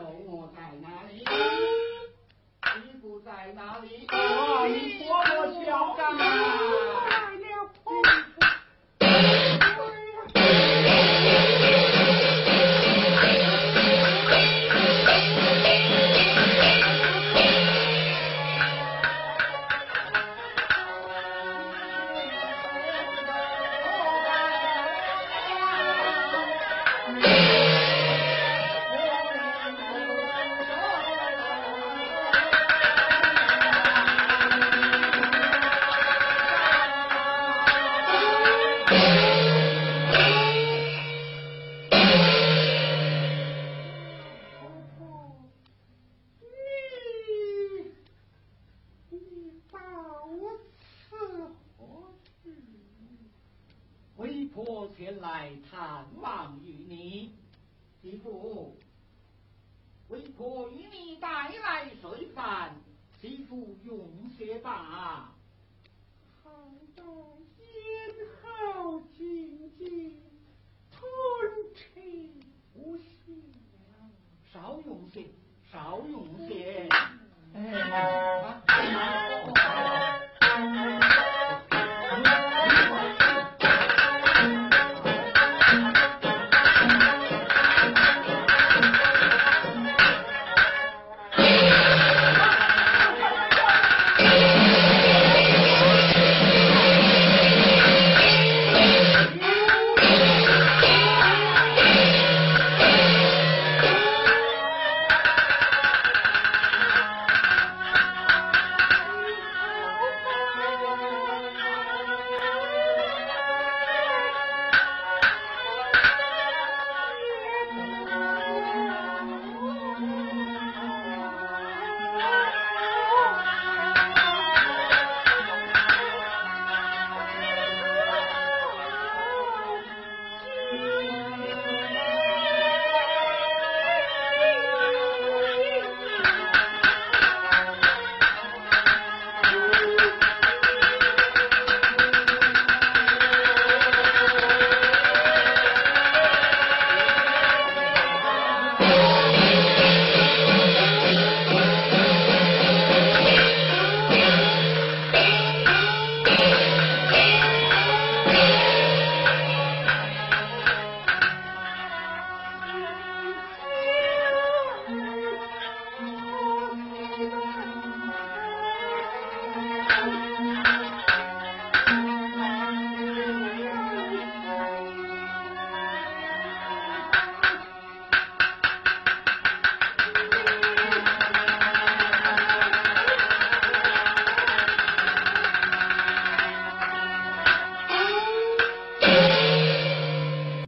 说我在哪里？你不在哪里？啊，你说为婆前来探望于你，媳妇。为婆与你带来水饭，媳妇用些吧。好到，咽喉紧紧，吞吃不下。少用些，少用些。